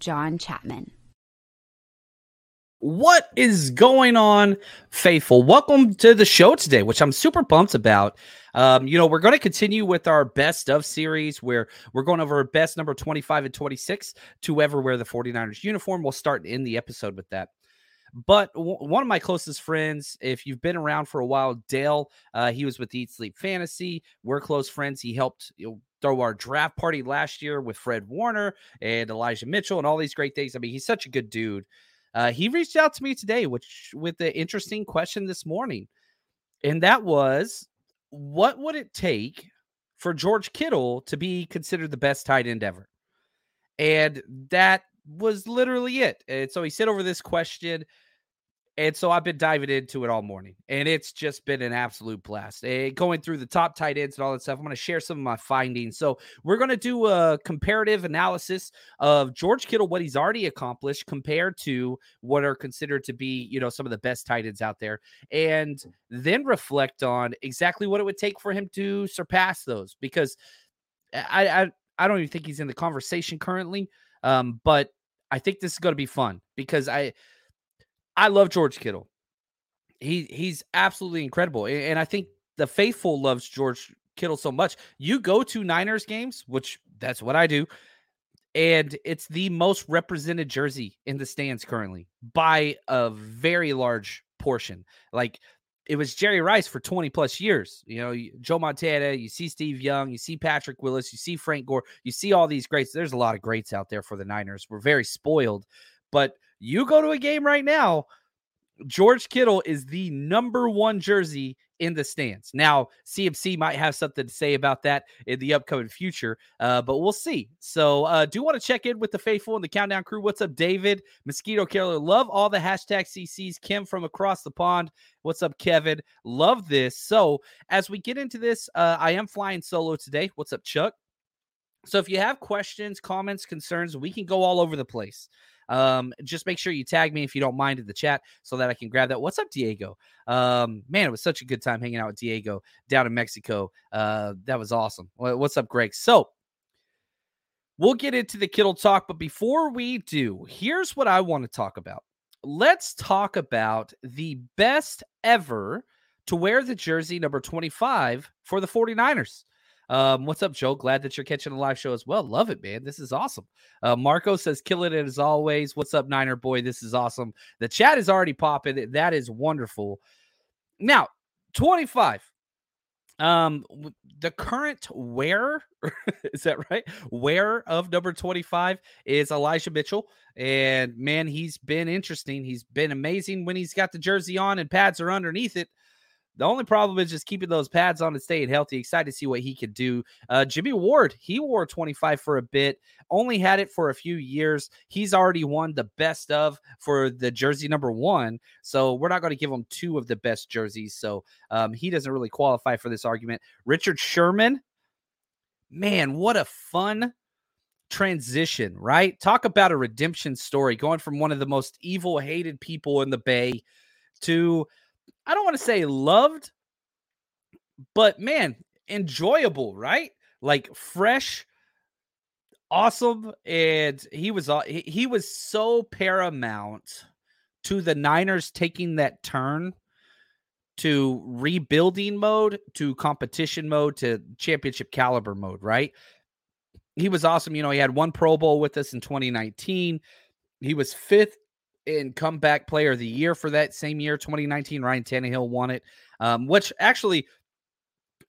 John Chapman. What is going on, faithful? Welcome to the show today, which I'm super pumped about. Um, you know, we're going to continue with our best of series where we're going over best number 25 and 26 to ever wear the 49ers uniform. We'll start in the episode with that. But w- one of my closest friends, if you've been around for a while, Dale, uh, he was with Eat Sleep Fantasy. We're close friends. He helped you know, throw our draft party last year with Fred Warner and Elijah Mitchell and all these great things. I mean, he's such a good dude. Uh, he reached out to me today, which with the interesting question this morning, and that was, what would it take for George Kittle to be considered the best tight end ever? And that was literally it. And so he sent over this question. And so I've been diving into it all morning, and it's just been an absolute blast. And going through the top tight ends and all that stuff, I'm going to share some of my findings. So we're going to do a comparative analysis of George Kittle, what he's already accomplished compared to what are considered to be, you know, some of the best tight ends out there, and then reflect on exactly what it would take for him to surpass those. Because I, I, I don't even think he's in the conversation currently, um, but I think this is going to be fun because I I love George Kittle. He he's absolutely incredible, and I think the faithful loves George Kittle so much. You go to Niners games, which that's what I do, and it's the most represented jersey in the stands currently by a very large portion. Like it was Jerry Rice for 20 plus years. You know, Joe Montana, you see Steve Young, you see Patrick Willis, you see Frank Gore, you see all these greats. There's a lot of greats out there for the Niners. We're very spoiled, but you go to a game right now, George Kittle is the number one jersey in the stands. Now, CMC might have something to say about that in the upcoming future, uh, but we'll see. So, uh, do want to check in with the faithful and the countdown crew. What's up, David? Mosquito Killer, love all the hashtag CCs. Kim from across the pond. What's up, Kevin? Love this. So, as we get into this, uh, I am flying solo today. What's up, Chuck? So, if you have questions, comments, concerns, we can go all over the place. Um, just make sure you tag me if you don't mind in the chat so that I can grab that. What's up, Diego? Um, man, it was such a good time hanging out with Diego down in Mexico. Uh, that was awesome. What's up, Greg? So we'll get into the Kittle talk, but before we do, here's what I want to talk about. Let's talk about the best ever to wear the jersey number 25 for the 49ers. Um, what's up, Joe? Glad that you're catching the live show as well. Love it, man. This is awesome. Uh, Marco says, kill it as always. What's up, Niner boy? This is awesome. The chat is already popping. That is wonderful. Now, 25. Um, the current wearer is that right? Wearer of number 25 is Elijah Mitchell. And man, he's been interesting. He's been amazing when he's got the jersey on and pads are underneath it. The only problem is just keeping those pads on and staying healthy. Excited to see what he can do. Uh, Jimmy Ward, he wore 25 for a bit, only had it for a few years. He's already won the best of for the jersey number one. So we're not going to give him two of the best jerseys. So um, he doesn't really qualify for this argument. Richard Sherman, man, what a fun transition, right? Talk about a redemption story going from one of the most evil, hated people in the Bay to I don't want to say loved, but man, enjoyable, right? Like fresh, awesome, and he was he was so paramount to the Niners taking that turn to rebuilding mode to competition mode to championship caliber mode, right? he was awesome. You know, he had one Pro Bowl with us in 2019. He was fifth in comeback player of the year for that same year, 2019. Ryan Tannehill won it, um, which actually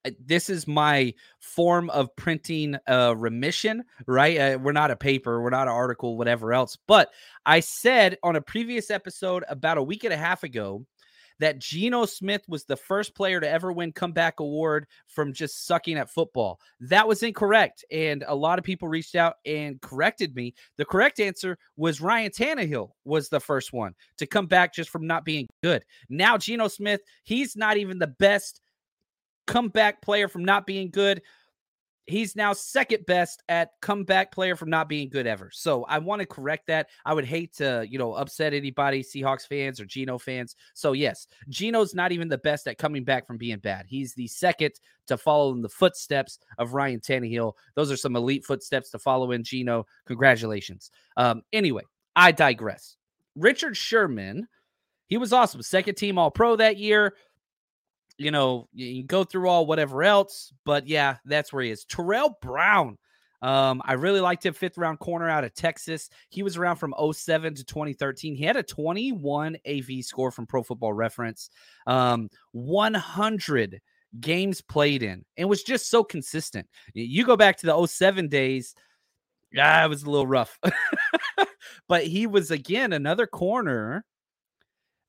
uh, this is my form of printing a remission, right? Uh, we're not a paper, we're not an article, whatever else. But I said on a previous episode about a week and a half ago that Geno Smith was the first player to ever win comeback award from just sucking at football. That was incorrect. And a lot of people reached out and corrected me. The correct answer was Ryan Tannehill was the first one to come back just from not being good. Now, Geno Smith, he's not even the best comeback player from not being good he's now second best at comeback player from not being good ever. So I want to correct that. I would hate to, you know, upset anybody, Seahawks fans or Geno fans. So yes, Geno's not even the best at coming back from being bad. He's the second to follow in the footsteps of Ryan Tannehill. Those are some elite footsteps to follow in Geno. Congratulations. Um, anyway, I digress. Richard Sherman, he was awesome. Second team all pro that year you know, you go through all whatever else, but yeah, that's where he is. Tarell Brown. Um, I really liked him, fifth round corner out of Texas. He was around from 07 to 2013. He had a 21 AV score from Pro Football Reference, um, 100 games played in, and was just so consistent. You go back to the 07 days, yeah, it was a little rough, but he was again another corner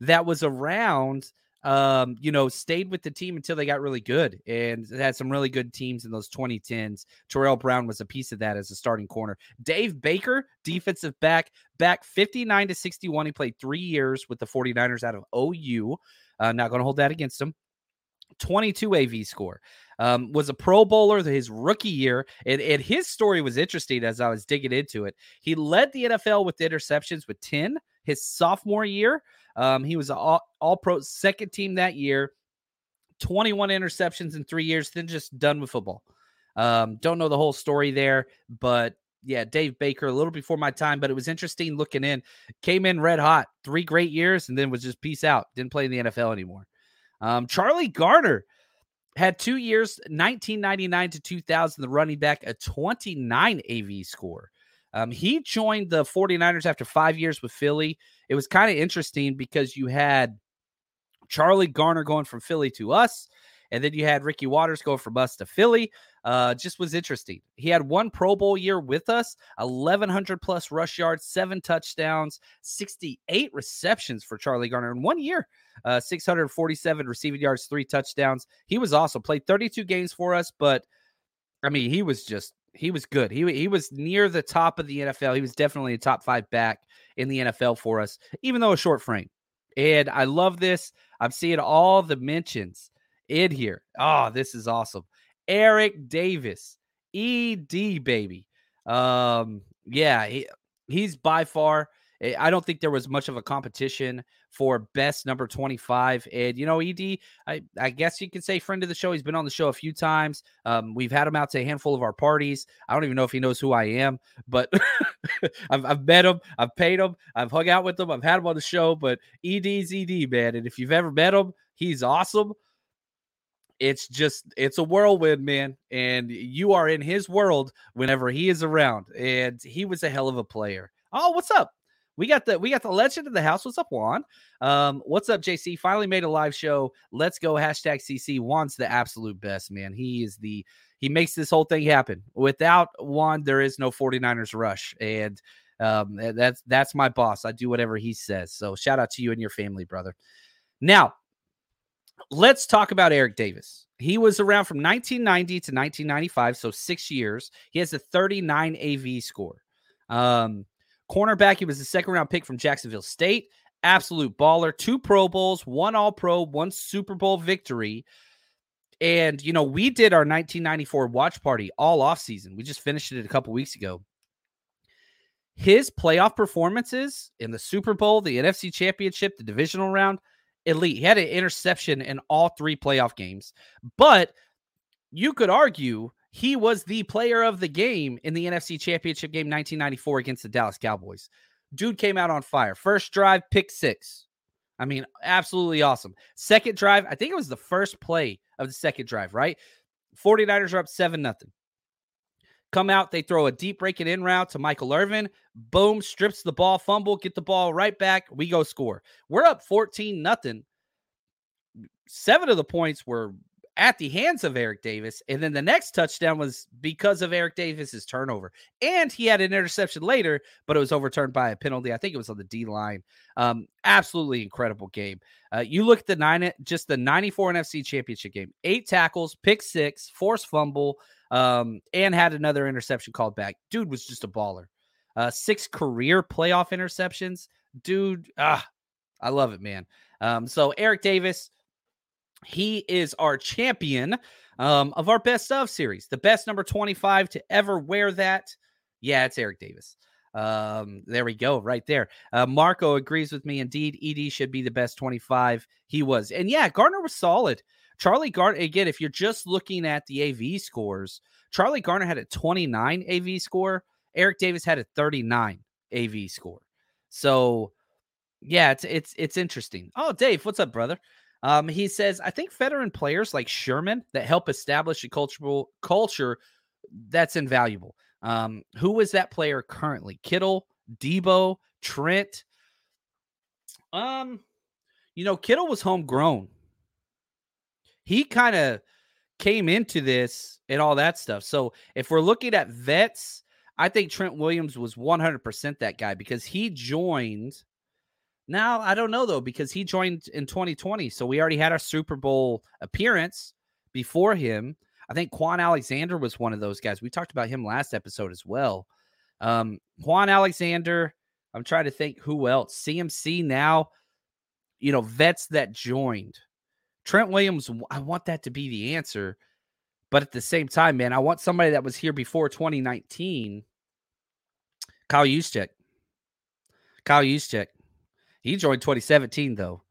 that was around um, you know, stayed with the team until they got really good and had some really good teams in those 2010s. Tarell Brown was a piece of that as a starting corner. Dave Baker, defensive back, back 59 to 61. He played three years with the 49ers out of OU. Uh, not going to hold that against him. 22 AV score. Um, was a Pro Bowler his rookie year. And, and his story was interesting as I was digging into it. He led the NFL with interceptions with 10 his sophomore year. Um, he was all, all pro second team that year, 21 interceptions in three years, then just done with football. Um, don't know the whole story there, but yeah, Dave Baker, a little before my time, but it was interesting looking in. Came in red hot, three great years, and then was just peace out. Didn't play in the NFL anymore. Um, Charlie Garner had two years, 1999 to 2000, the running back, a 29 AV score. Um, he joined the 49ers after five years with Philly. It was kind of interesting because you had Charlie Garner going from Philly to us, and then you had Ricky Watters going from us to Philly. Uh, just was interesting. He had one Pro Bowl year with us, 1,100 plus rush yards, seven touchdowns, 68 receptions for Charlie Garner in one year, uh, 647 receiving yards, three touchdowns. He was awesome. Played 32 games for us, but I mean, he was just he was good. He he was near the top of the NFL. He was definitely a top five back in the NFL for us, even though a short frame. And I love this. I'm seeing all the mentions in here. Oh, this is awesome. Eric Davis, ED baby. Um, yeah, he, he's by far I don't think there was much of a competition for best number 25. And, you know, ED, I, I guess you could say friend of the show. He's been on the show a few times. Um, we've had him out to a handful of our parties. I don't even know if he knows who I am, but I've, I've met him, I've paid him, I've hung out with him, I've had him on the show. But ED's ED, man. And if you've ever met him, he's awesome it's just it's a whirlwind man and you are in his world whenever he is around and he was a hell of a player oh what's up we got the we got the legend of the house. What's up, Juan? Um, what's up, JC? Finally made a live show. Let's go. Hashtag CC. Juan's the absolute best, man. He is the he makes this whole thing happen. Without Juan, there is no 49ers rush. And um, that's that's my boss. I do whatever he says. So shout out to you and your family, brother. Now, let's talk about Eric Davis. He was around from 1990 to 1995, so six years. He has a 39 AV score. Um, Cornerback, he was the second round pick from Jacksonville State. Absolute baller. Two Pro Bowls, one All Pro, one Super Bowl victory. And, you know, we did our 1994 watch party all off season. We just finished it a couple weeks ago. His playoff performances in the Super Bowl, the NFC Championship, the divisional round, elite. He had an interception in all three playoff games. But you could argue he was the player of the game in the NFC Championship game 1994 against the Dallas Cowboys. Dude came out on fire. First drive, pick six. I mean, absolutely awesome. Second drive, I think it was the first play of the second drive, right? 49ers are up 7 nothing. come out, they throw a deep breaking in route to Michael Irvin. Boom, strips the ball, fumble, get the ball right back. We go score. We're up 14 nothing. Seven of the points were at the hands of Eric Davis. And then the next touchdown was because of Eric Davis's turnover. And he had an interception later, but it was overturned by a penalty. I think it was on the D line. Um, absolutely incredible game. Uh, you look at the nine, just the 94 NFC championship game, eight tackles, pick six, forced fumble, um, and had another interception called back. Dude was just a baller. Uh, six career playoff interceptions. Dude, ah, I love it, man. Um, so Eric Davis, he is our champion um, of our best of series, the best number 25 to ever wear that. Yeah, it's Eric Davis. Um, there we go, right there. Uh, Marco agrees with me. Indeed, ED should be the best 25. He was. And yeah, Gardner was solid. Charlie Gardner, again, if you're just looking at the AV scores, Charlie Garner had a 29 AV score. Eric Davis had a 39 AV score. So yeah, it's it's it's interesting. Oh, Dave, what's up, brother? Um, he says, I think veteran players like Sherman that help establish a cultural culture that's invaluable. Um, who is that player currently? Kittle, Deebo, Trent. Um, you know, Kittle was homegrown. He kind of came into this and all that stuff. So if we're looking at vets, I think Trent Williams was 100% that guy because he joined now, I don't know though, because he joined in 2020. So we already had our Super Bowl appearance before him. I think Kwon Alexander was one of those guys. We talked about him last episode as well. Um, Kwon Alexander, I'm trying to think who else. CMC now, you know, vets that joined. Trent Williams, I want that to be the answer. But at the same time, man, I want somebody that was here before 2019. Kyle Juszczyk. Kyle Juszczyk. He joined 2017 though.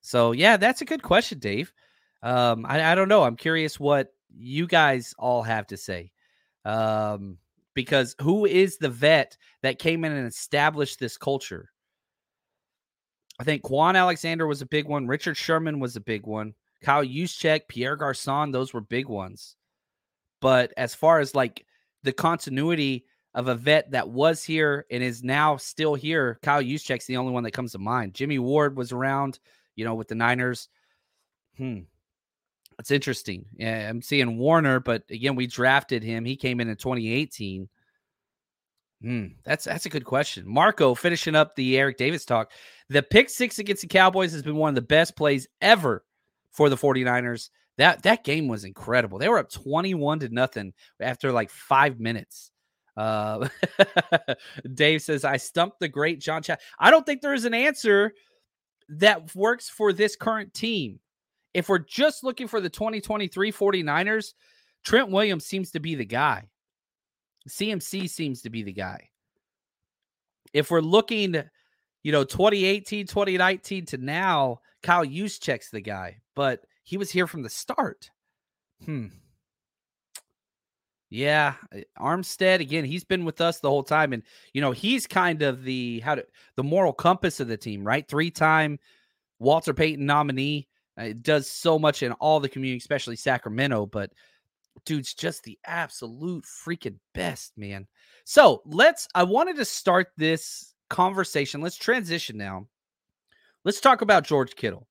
So yeah, that's a good question, Dave. Um, I, I don't know. I'm curious what you guys all have to say. Um, because who is the vet that came in and established this culture? I think Kwon Alexander was a big one. Richard Sherman was a big one. Kyle Juszczyk, Pierre Garcon, those were big ones. But as far as like the continuity of a vet that was here and is now still here. Kyle Juszczyk's the only one that comes to mind. Jimmy Ward was around, you know, with the Niners. Hmm. It's interesting. Yeah, I'm seeing Warner, but again, we drafted him. He came in in 2018. Hmm, that's that's a good question. Marco finishing up the Eric Davis talk. The pick six against the Cowboys has been one of the best plays ever for the 49ers. That that game was incredible. They were up 21 to nothing after like five minutes. Uh, Dave says, I stumped the great John Chat. I don't think there is an answer that works for this current team. If we're just looking for the 2023 49ers, Trent Williams seems to be the guy. CMC seems to be the guy. If we're looking, you know, 2018, 2019 to now, Kyle Juszczyk's the guy, but he was here from the start. Hmm. Yeah, eh, Armstead again. He's been with us the whole time, and you know he's kind of the how to the moral compass of the team, right? Three time Walter Payton nominee. Uh, does so much in all the community, especially Sacramento. But dude's just the absolute freaking best, man. So let's. I wanted to start this conversation. Let's transition now. Let's talk about George Kittle.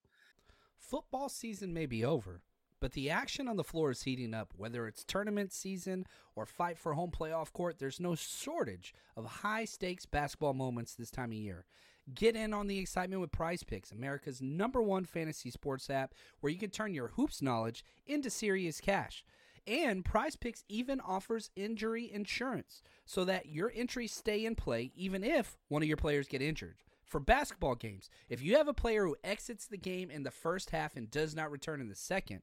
Football season may be over, but the action on the floor is heating up. Whether it's tournament season or fight for home playoff court, there's no shortage of high stakes basketball moments this time of year. Get in on the excitement with PrizePicks, America's number one fantasy sports app, where you can turn your hoops knowledge into serious cash. And PrizePicks even offers injury insurance so that your entries stay in play even if one of your players get injured. For basketball games, if you have a player who exits the game in the first half and does not return in the second,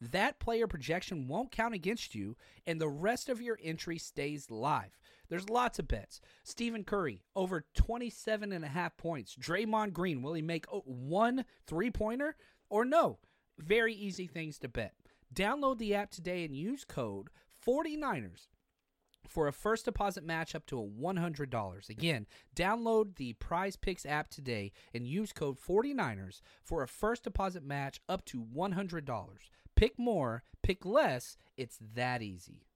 that player projection won't count against you, and the rest of your entry stays live. There's lots of bets. Stephen Curry, over 27 and a half points. Draymond Green, will he make one three pointer or no? Very easy things to bet. Download the app today and use code 49ers for a first deposit match up to a $100. Again, download the PrizePicks app today and use code 49ers for a first deposit match up to $100. Pick more, pick less. It's that easy.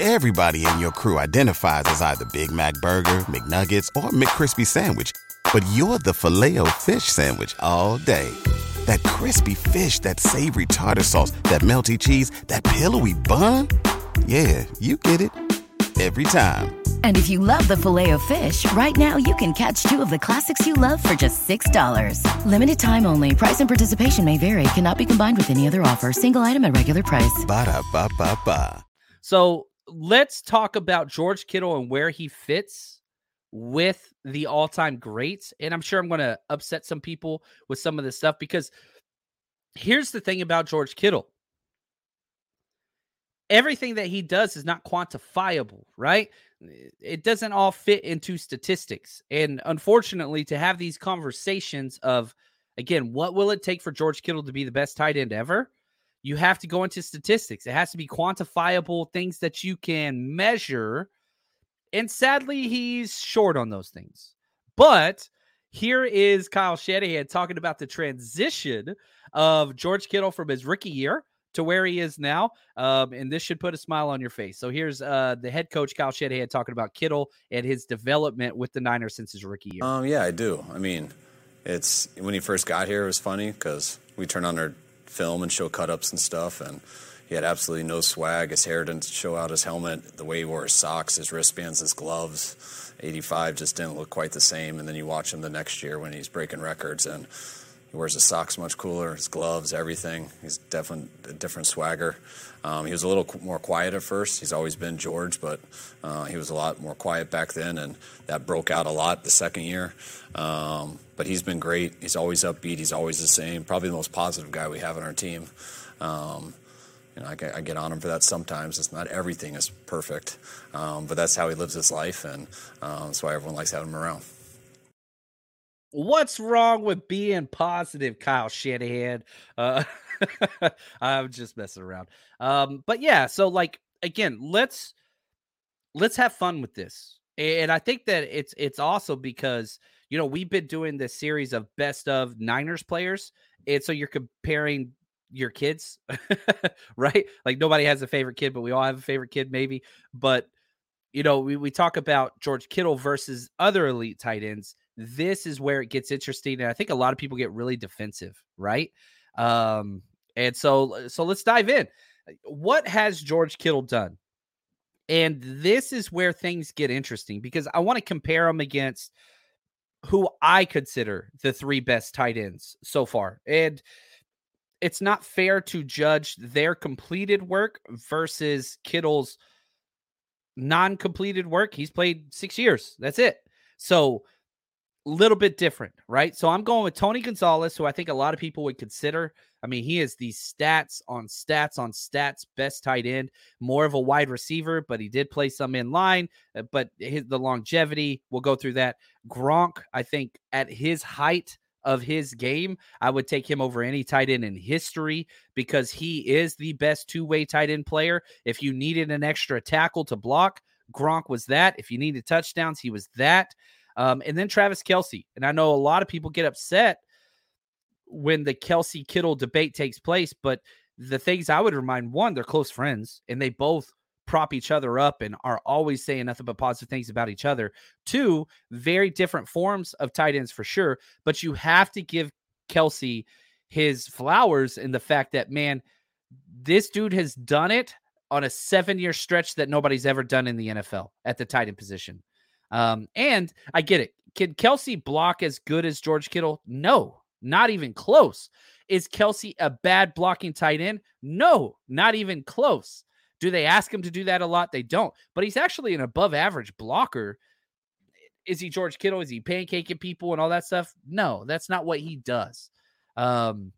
Everybody in your crew identifies as either Big Mac Burger, McNuggets, or McCrispy Sandwich. But you're the filet fish Sandwich all day. That crispy fish, that savory tartar sauce, that melty cheese, that pillowy bun. Yeah, you get it. Every time. And if you love the filet of fish, right now you can catch two of the classics you love for just $6. Limited time only. Price and participation may vary. Cannot be combined with any other offer. Single item at regular price. Ba da ba ba ba. So let's talk about George Kittle and where he fits with the all time greats. And I'm sure I'm going to upset some people with some of this stuff because here's the thing about George Kittle everything that he does is not quantifiable, right? It doesn't all fit into statistics. And unfortunately, to have these conversations of, again, what will it take for George Kittle to be the best tight end ever? You have to go into statistics. It has to be quantifiable things that you can measure. And sadly, he's short on those things. But here is Kyle Shanahan talking about the transition of George Kittle from his rookie year to where he is now. Um, and this should put a smile on your face. So here's uh, the head coach, Kyle Shanahan, talking about Kittle and his development with the Niners since his rookie year. Um, yeah, I do. I mean, it's when he first got here, it was funny because we turn on our film and show cut ups and stuff. And he had absolutely no swag. His hair didn't show out his helmet, the way he wore his socks, his wristbands, his gloves. 85 just didn't look quite the same. And then you watch him the next year when he's breaking records and he wears his socks much cooler, his gloves, everything. He's definitely a different swagger. Um, he was a little more quiet at first. He's always been George, but uh, he was a lot more quiet back then, and that broke out a lot the second year. Um, but he's been great. He's always upbeat. He's always the same. Probably the most positive guy we have on our team. Um, you know, I, I, get on him for that sometimes. It's not everything is perfect, um, but that's how he lives his life, and um, that's why everyone likes having him around. What's wrong with being positive, Kyle Shanahan? Uh, I'm just messing around. Um, but yeah, so like again, let's let's have fun with this. And I think that it's it's also because you know we've been doing this series of best of Niners players, and so you're comparing your kids, right? Like nobody has a favorite kid, but we all have a favorite kid, maybe. But you know, we, we talk about George Kittle versus other elite tight ends this is where it gets interesting and i think a lot of people get really defensive right? Um and so so let's dive in. What has george kittle done? And this is where things get interesting because i want to compare him against who i consider the three best tight ends so far and it's not fair to judge their completed work versus kittle's non-completed work. He's played six years. That's it. So little bit different, right? So I'm going with Tony Gonzalez, who I think a lot of people would consider. I mean, he is the stats on stats on stats best tight end, more of a wide receiver, but he did play some in line. Uh, but his, the longevity, we'll go through that. Gronk, I think at his height of his game, I would take him over any tight end in history because he is the best two way tight end player. If you needed an extra tackle to block, Gronk was that. If you needed touchdowns, he was that. Um, and then Travis Kelce. And I know a lot of people get upset when the Kelce Kittle debate takes place, but the things I would remind one, they're close friends and they both prop each other up and are always saying nothing but positive things about each other. Two, very different forms of tight ends for sure, but you have to give Kelce his flowers in the fact that, man, this dude has done it on a seven year stretch that nobody's ever done in the NFL at the tight end position. Um, and I get it. Can Kelce block as good as George Kittle? No, not even close. Is Kelce a bad blocking tight end? No, not even close. Do they ask him to do that a lot? They don't. But he's actually an above average blocker. Is he George Kittle? Is he pancaking people and all that stuff? No, that's not what he does. Um,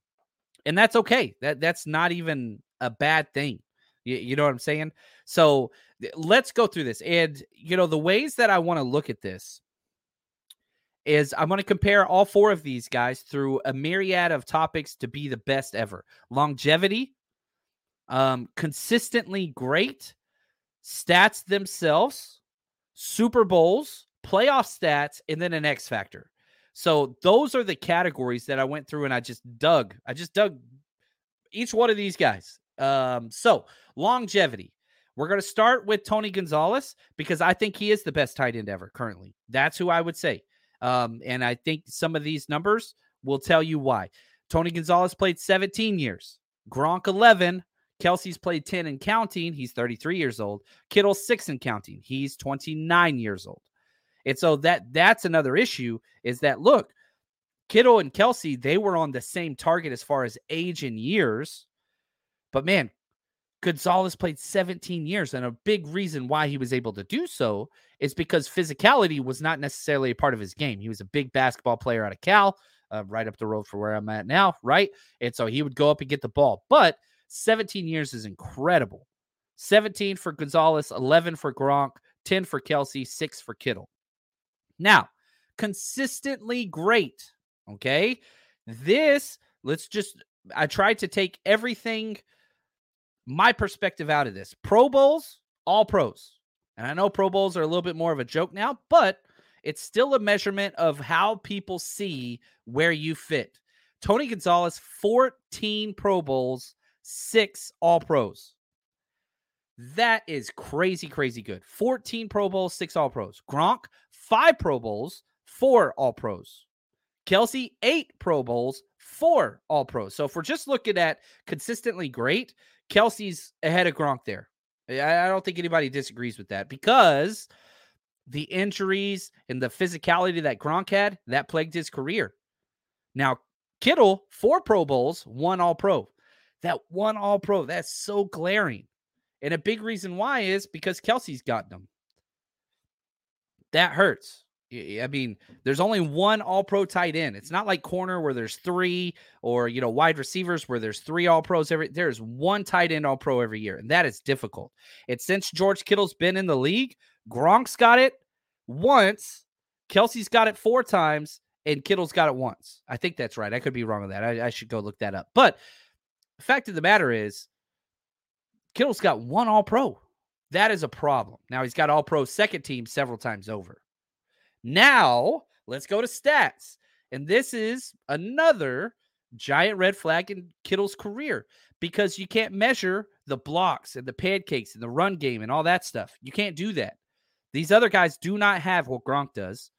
and that's okay. That that's not even a bad thing. You, you know what I'm saying? So let's go through this. And, you know, the ways that I want to look at this is I'm going to compare all four of these guys through a myriad of topics to be the best ever longevity, um, consistently great, stats themselves, Super Bowls, playoff stats, and then an X factor. So those are the categories that I went through and I just dug. I just dug each one of these guys um, so longevity. We're going to start with Tony Gonzalez because I think he is the best tight end ever currently. That's who I would say. Um, and I think some of these numbers will tell you why. Tony Gonzalez played 17 years, Gronk 11, Kelce's played 10 and counting. He's 33 years old. Kittle 6 and counting. He's 29 years old. And so that that's another issue is that look, Kittle and Kelce, they were on the same target as far as age and years. But man, Gonzalez played 17 years. And a big reason why he was able to do so is because physicality was not necessarily a part of his game. He was a big basketball player out of Cal, uh, right up the road for where I'm at now, right? And so he would go up and get the ball. But 17 years is incredible. 17 for Gonzalez, 11 for Gronk, 10 for Kelce, 6 for Kittle. Now, consistently great. Okay. This, let's just, I tried to take everything, my perspective out of this. Pro Bowls, all pros. And I know Pro Bowls are a little bit more of a joke now, but it's still a measurement of how people see where you fit. Tony Gonzalez, 14 Pro Bowls, six All Pros. That is crazy, crazy good. 14 Pro Bowls, six All Pros. Gronk, five Pro Bowls, four All Pros. Kelce, eight Pro Bowls, four All Pros. So if we're just looking at consistently great, Kelce's ahead of Gronk there. I don't think anybody disagrees with that because the injuries and the physicality that Gronk had that plagued his career. Now, Kittle, four Pro Bowls, one All Pro. That one All Pro, that's so glaring. And a big reason why is because Kelce's gotten them. That hurts. I mean, there's only one all pro tight end. It's not like corner where there's three or, you know, wide receivers where there's three all pros every there's one tight end all pro every year. And that is difficult. It's since George Kittle's been in the league, Gronk's got it once, Kelce's got it four times, and Kittle's got it once. I think that's right. I could be wrong on that. I, I should go look that up. But the fact of the matter is, Kittle's got one all pro. That is a problem. Now he's got all pro second team several times over. Now, let's go to stats. And this is another giant red flag in Kittle's career because you can't measure the blocks and the pancakes and the run game and all that stuff. You can't do that. These other guys do not have what Gronk does,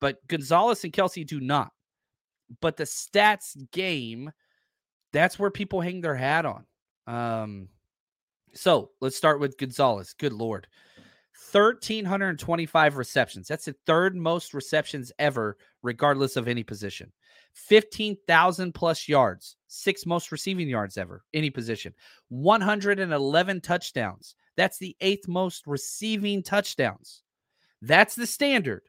but Gonzalez and Kelce do not. But the stats game, that's where people hang their hat on. Um, so let's start with Gonzalez. Good Lord. 1,325 receptions. That's the third most receptions ever, regardless of any position. 15,000 plus yards, six most receiving yards ever, any position. 111 touchdowns. That's the eighth most receiving touchdowns. That's the standard.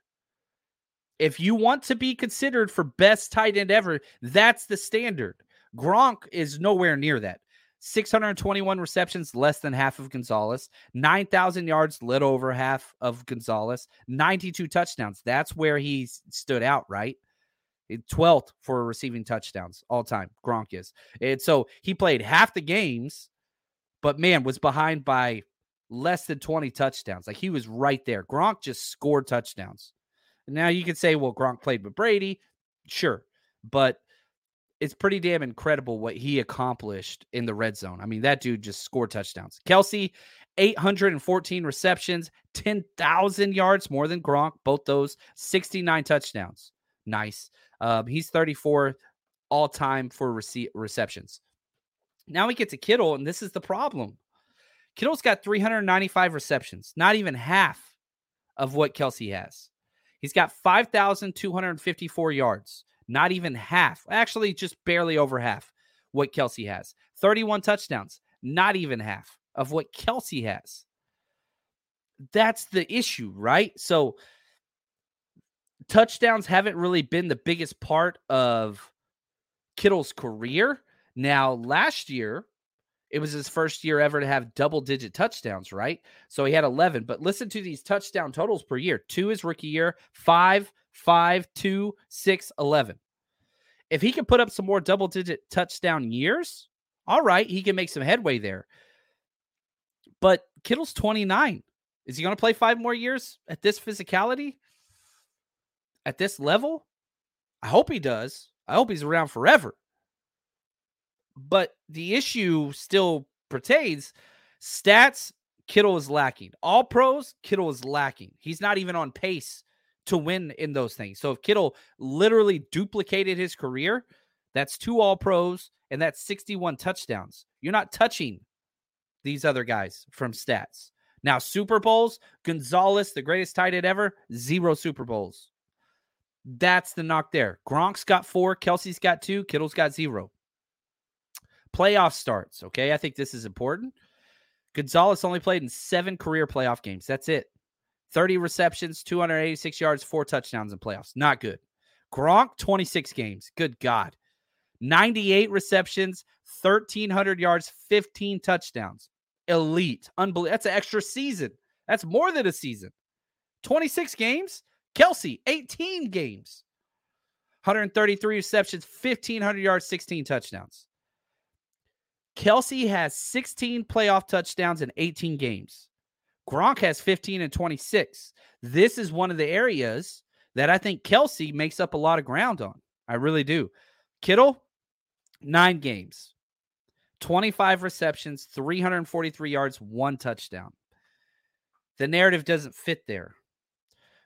If you want to be considered for best tight end ever, that's the standard. Gronk is nowhere near that. 621 receptions, less than half of Gonzalez. 9,000 yards, little over half of Gonzalez. 92 touchdowns. That's where he stood out, right? 12th for receiving touchdowns all time. Gronk is. And so he played half the games, but man, was behind by less than 20 touchdowns. Like he was right there. Gronk just scored touchdowns. Now you could say, well, Gronk played with Brady. Sure. But it's pretty damn incredible what he accomplished in the red zone. I mean, that dude just scored touchdowns. Kelce, 814 receptions, 10,000 yards more than Gronk, both those, 69 touchdowns. Nice. Um, he's 34 all time for rece- receptions. Now we get to Kittle, and this is the problem. Kittle's got 395 receptions, not even half of what Kelce has. He's got 5,254 yards not even half, actually, just barely over half what Kelce has. 31 touchdowns, not even half of what Kelce has. That's the issue, right? So, touchdowns haven't really been the biggest part of Kittle's career. Now, last year, it was his first year ever to have double digit touchdowns, right? So he had 11. But listen to these touchdown totals per year two his rookie year, five, five, two, six, 11. If he can put up some more double digit touchdown years, all right, he can make some headway there. But Kittle's 29. Is he going to play five more years at this physicality? At this level? I hope he does. I hope he's around forever. But the issue still pertains. Stats Kittle is lacking. All pros, Kittle is lacking. He's not even on pace to win in those things. So if Kittle literally duplicated his career, that's two all pros and that's 61 touchdowns. You're not touching these other guys from stats. Now, Super Bowls, Gonzalez, the greatest tight end ever, zero Super Bowls. That's the knock there. Gronk's got four, Kelce's got two, Kittle's got zero. Playoff starts. Okay. I think this is important. Gonzalez only played in seven career playoff games. That's it. 30 receptions, 286 yards, four touchdowns in playoffs. Not good. Gronk, 26 games. Good God. 98 receptions, 1,300 yards, 15 touchdowns. Elite. Unbelievable. That's an extra season. That's more than a season. 26 games. Kelce, 18 games. 133 receptions, 1,500 yards, 16 touchdowns. Kelce has 16 playoff touchdowns in 18 games. Gronk has 15 and 26. This is one of the areas that I think Kelce makes up a lot of ground on. I really do. Kittle, nine games, 25 receptions, 343 yards, one touchdown. The narrative doesn't fit there.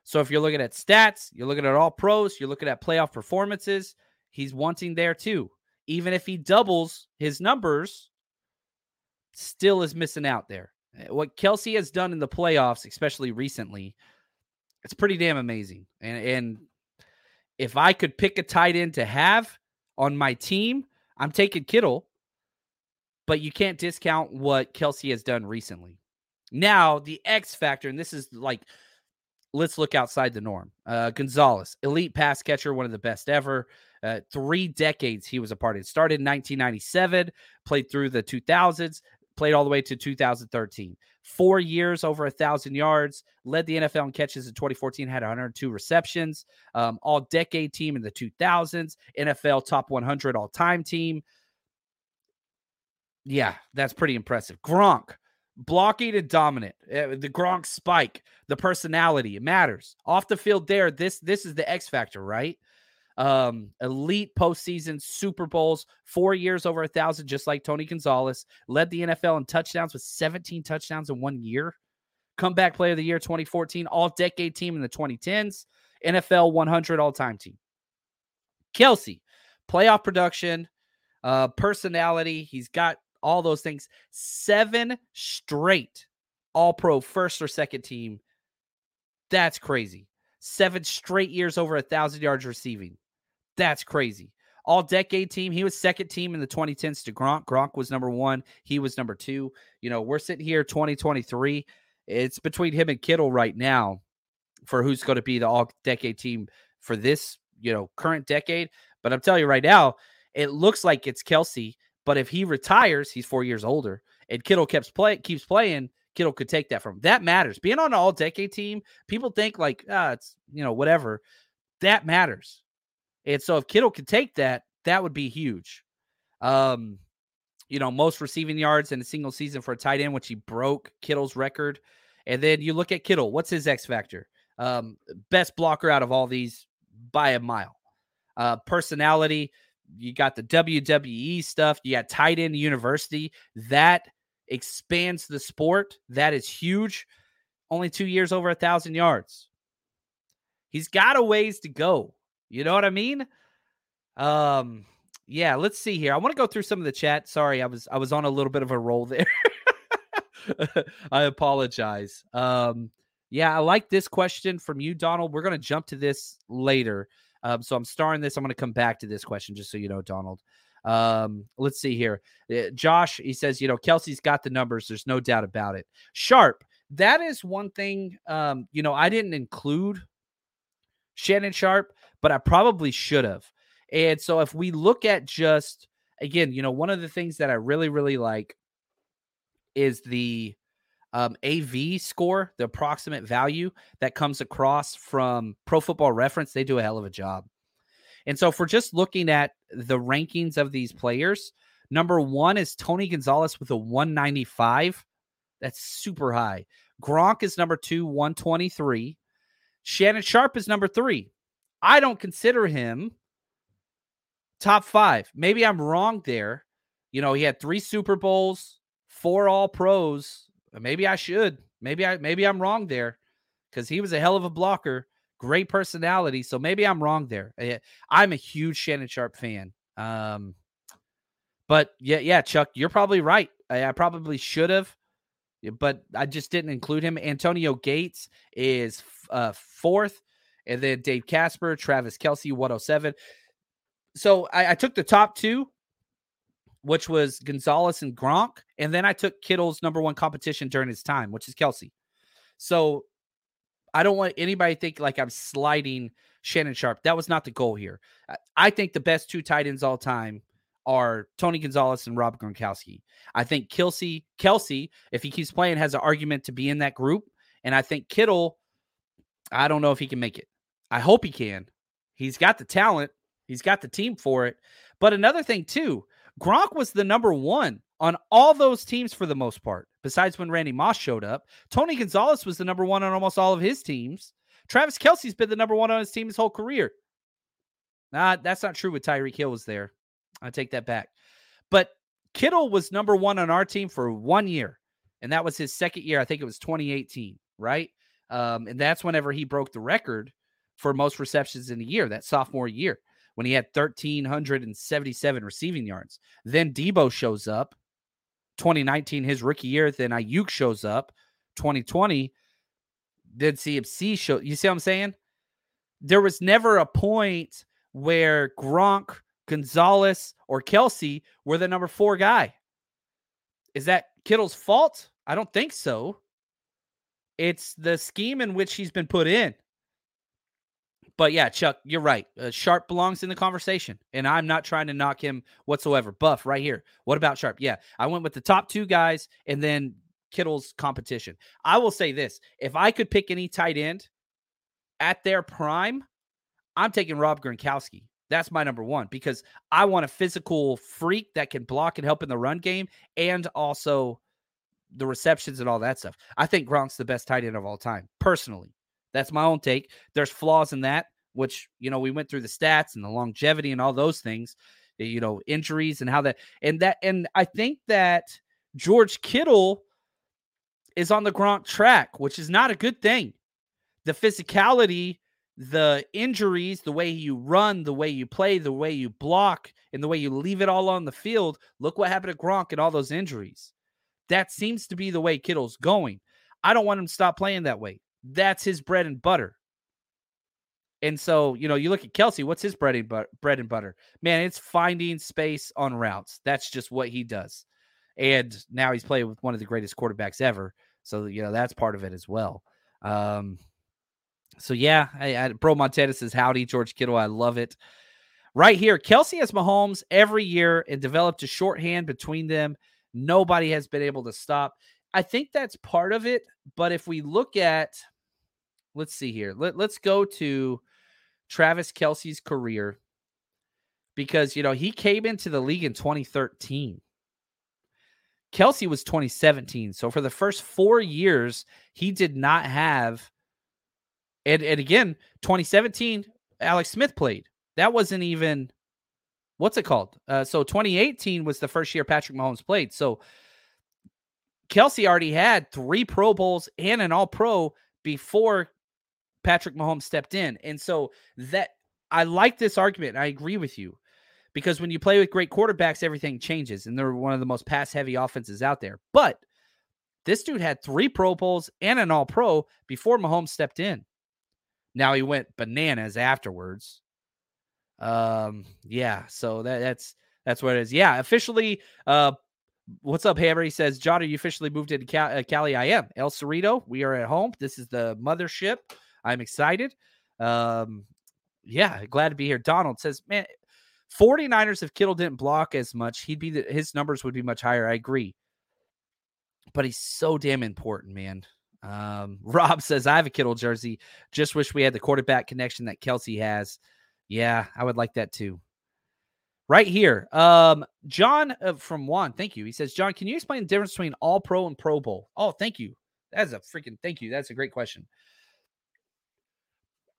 So if you're looking at stats, you're looking at all pros, you're looking at playoff performances, he's wanting there too even if he doubles his numbers, still is missing out there. Eh, what Kelce has done in the playoffs, especially recently, it's pretty damn amazing. And, and if I could pick a tight end to have on my team, I'm taking Kittle, but you can't discount what Kelce has done recently. Now, the X factor, and this is like, let's look outside the norm. Uh, Gonzalez, elite pass catcher, one of the best ever. Uh, three decades he was a part of it. Started in 1997, played through the 2000s, played all the way to 2013. Four years, over a thousand yards, led the NFL in catches in 2014, had 102 receptions, um, all decade team in the 2000s, NFL top 100 all time team. Yeah, that's pretty impressive. Gronk, blocking and dominant. Uh, the Gronk spike, the personality, it matters. Off the field, there, this this is the X factor, right? Um, elite postseason Super Bowls, four years over a thousand, just like Tony Gonzalez. Led the NFL in touchdowns with 17 touchdowns in one year. Comeback Player of the Year 2014, All Decade Team in the 2010s, NFL 100 All Time Team. Kelce, playoff production, uh, personality. He's got all those things. Seven straight All Pro first or second team. That's crazy. Seven straight years over a thousand yards receiving. That's crazy. All decade team. He was second team in the 2010s to Gronk. Gronk was number one. He was number two. You know, we're sitting here 2023. It's between him and Kittle right now for who's going to be the all decade team for this, you know, current decade. But I'm telling you right now, it looks like it's Kelce. But if he retires, he's four years older, and Kittle keeps play keeps playing. Kittle could take that from him. That matters. Being on an all decade team, people think like, ah, it's you know whatever. That matters. And so if Kittle could take that, that would be huge. Um, you know, most receiving yards in a single season for a tight end, which he broke Kittle's record. And then you look at Kittle, what's his X factor? Um, best blocker out of all these by a mile. Uh, personality, you got the WWE stuff, you got tight end university. That expands the sport. That is huge. Only two years over a thousand yards. He's got a ways to go. You know what I mean? Um, yeah, let's see here. I want to go through some of the chat. Sorry, I was I was on a little bit of a roll there. I apologize. Um, yeah, I like this question from you, Donald. We're gonna jump to this later. Um, so I'm starring this. I'm gonna come back to this question just so you know, Donald. Um, let's see here. Uh, Josh, he says, you know, Kelce's got the numbers. There's no doubt about it. Sharpe. That is one thing. Um, you know, I didn't include Shannon Sharpe but I probably should have. And so if we look at just again, you know, one of the things that I really, really like is the um, AV score, the approximate value that comes across from Pro Football Reference. They do a hell of a job. And so if we're just looking at the rankings of these players, number one is Tony Gonzalez with a 195. That's super high. Gronk is number two, 123. Shannon Sharpe is number three, I don't consider him top five. Maybe I'm wrong there. You know, he had three Super Bowls, four All Pros, maybe I should. Maybe I maybe I'm wrong there because he was a hell of a blocker, great personality. So maybe I'm wrong there. Eh, I'm a huge Shannon Sharpe fan. Um, but yeah, yeah, Chuck, you're probably right. I, I probably should have, but I just didn't include him. Antonio Gates is uh, fourth, and then Dave Casper, Travis Kelce, 107. So I, I took the top two, which was Gonzalez and Gronk, and then I took Kittle's number one competition during his time, which is Kelce. So I don't want anybody to think like I'm sliding Shannon Sharpe. That was not the goal here. I think the best two tight ends all time are Tony Gonzalez and Rob Gronkowski. I think Kelce, Kelce, if he keeps playing, has an argument to be in that group. And I think Kittle, I don't know if he can make it. I hope he can. He's got the talent, he's got the team for it. But another thing, too, Gronk was the number one on all those teams for the most part, besides when Randy Moss showed up. Tony Gonzalez was the number one on almost all of his teams. Travis Kelce's been the number one on his team his whole career. Nah, that's not true with Tyreek Hill was there. I take that back. But Kittle was number one on our team for one year, and that was his second year. I think it was 2018, right? Um, and that's whenever he broke the record for most receptions in a year, that sophomore year, when he had 1,377 receiving yards. Then Deebo shows up, 2019, his rookie year. Then Aiyuk shows up, 2020. Then CMC show. You see what I'm saying? There was never a point where Gronk Gonzalez or Kelce were the number four guy. Is that Kittle's fault? I don't think so. It's the scheme in which he's been put in. But yeah, Chuck, you're right. Uh, Sharpe belongs in the conversation, and I'm not trying to knock him whatsoever. Buff right here. What about Sharpe? Yeah, I went with the top two guys and then Kittle's competition. I will say this if I could pick any tight end at their prime, I'm taking Rob Gronkowski. That's my number one because I want a physical freak that can block and help in the run game and also the receptions and all that stuff. I think Gronk's the best tight end of all time, personally. That's my own take. There's flaws in that, which, you know, we went through the stats and the longevity and all those things, eh, you know, injuries and how that, and that, and I think that George Kittle is on the Gronk track, which is not a good thing. The physicality the injuries, the way you run, the way you play, the way you block, and the way you leave it all on the field. Look what happened to Gronk and all those injuries. That seems to be the way Kittle's going. I don't want him to stop playing that way. That's his bread and butter. And so, you know, you look at Kelce, what's his bread and, butter, bread and butter? Man, it's finding space on routes. That's just what he does. And now he's playing with one of the greatest quarterbacks ever. So, you know, that's part of it as well. Um, so yeah, I, I, Bro Montana says howdy, George Kittle. I love it. Right here, Kelce has Mahomes every year and developed a shorthand between them. Nobody has been able to stop. I think that's part of it. But if we look at, let's see here, Let, let's go to Travis Kelce's career because, you know, he came into the league in 2013. Kelsey was 2017. So for the first four years, he did not have and and again, 2017, Alex Smith played. That wasn't even what's it called? Uh, so 2018 was the first year Patrick Mahomes played. So Kelce already had three Pro Bowls and an All Pro before Patrick Mahomes stepped in. And so that I like this argument. I agree with you because when you play with great quarterbacks, everything changes, and they're one of the most pass heavy offenses out there. But this dude had three Pro Bowls and an All Pro before Mahomes stepped in. Now he went bananas afterwards. Um, yeah, so that, that's that's what it is. Yeah, officially. Uh, what's up, Hammer? He says, John, are you officially moved into Cali? Uh, Cali? I am. El Cerrito. We are at home. This is the mothership. I'm excited. Um, yeah, glad to be here. Donald says, man, 49ers, if Kittle didn't block as much, he'd be the, his numbers would be much higher. I agree. But he's so damn important, man. Um, Rob says, I have a Kittle jersey. Just wish we had the quarterback connection that Kelce has. Yeah, I would like that too. Right here. Um, John uh, from Juan, thank you. He says, John, can you explain the difference between All Pro and Pro Bowl? Oh, thank you. That's a freaking thank you. That's a great question.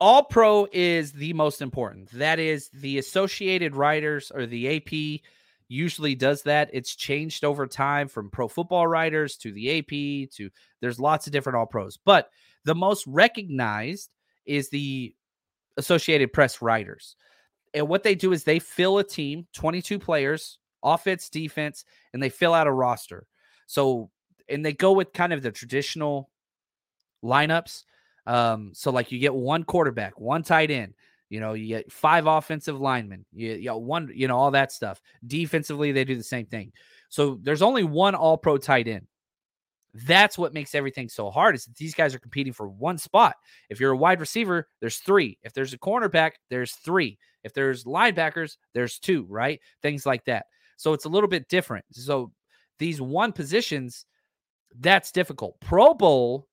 All Pro is the most important. That is the Associated Writers or the AP usually does that. It's changed over time from pro football writers to the AP to there's lots of different all pros. But the most recognized is the Associated Press writers. And what they do is they fill a team, 22 players, offense, defense, and they fill out a roster. So, and they go with kind of the traditional lineups. Um, so like you get one quarterback, one tight end, you know, you get five offensive linemen, you, you know, one, you know, all that stuff. Defensively, they do the same thing. So there's only one all pro tight end. That's what makes everything so hard is that these guys are competing for one spot. If you're a wide receiver, there's three. If there's a cornerback, there's three. If there's linebackers, there's two, right? Things like that. So it's a little bit different. So these one positions, that's difficult. Pro Bowl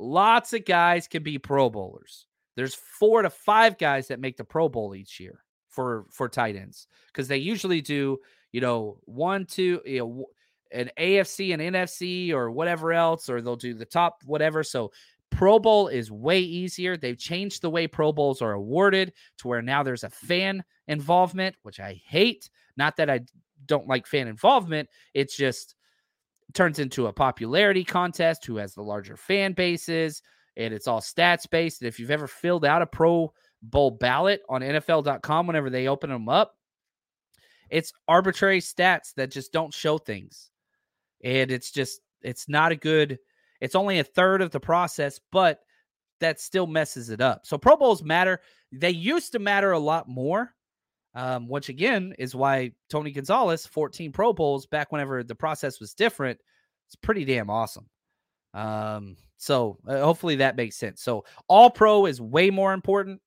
Lots of guys can be Pro Bowlers. There's four to five guys that make the Pro Bowl each year for for tight ends because they usually do you know one two you know an AFC and NFC or whatever else or they'll do the top whatever. So Pro Bowl is way easier. They've changed the way Pro Bowls are awarded to where now there's a fan involvement, which I hate. Not that I don't like fan involvement, it's just turns into a popularity contest who has the larger fan bases and it's all stats based. And if you've ever filled out a Pro Bowl ballot on NFL.com whenever they open them up, it's arbitrary stats that just don't show things. And it's just, it's not a good, it's only a third of the process, but that still messes it up. So Pro Bowls matter. They used to matter a lot more. Um, which again is why Tony Gonzalez, 14 Pro Bowls back whenever the process was different, it's pretty damn awesome. Um, so uh, hopefully that makes sense. So all pro is way more important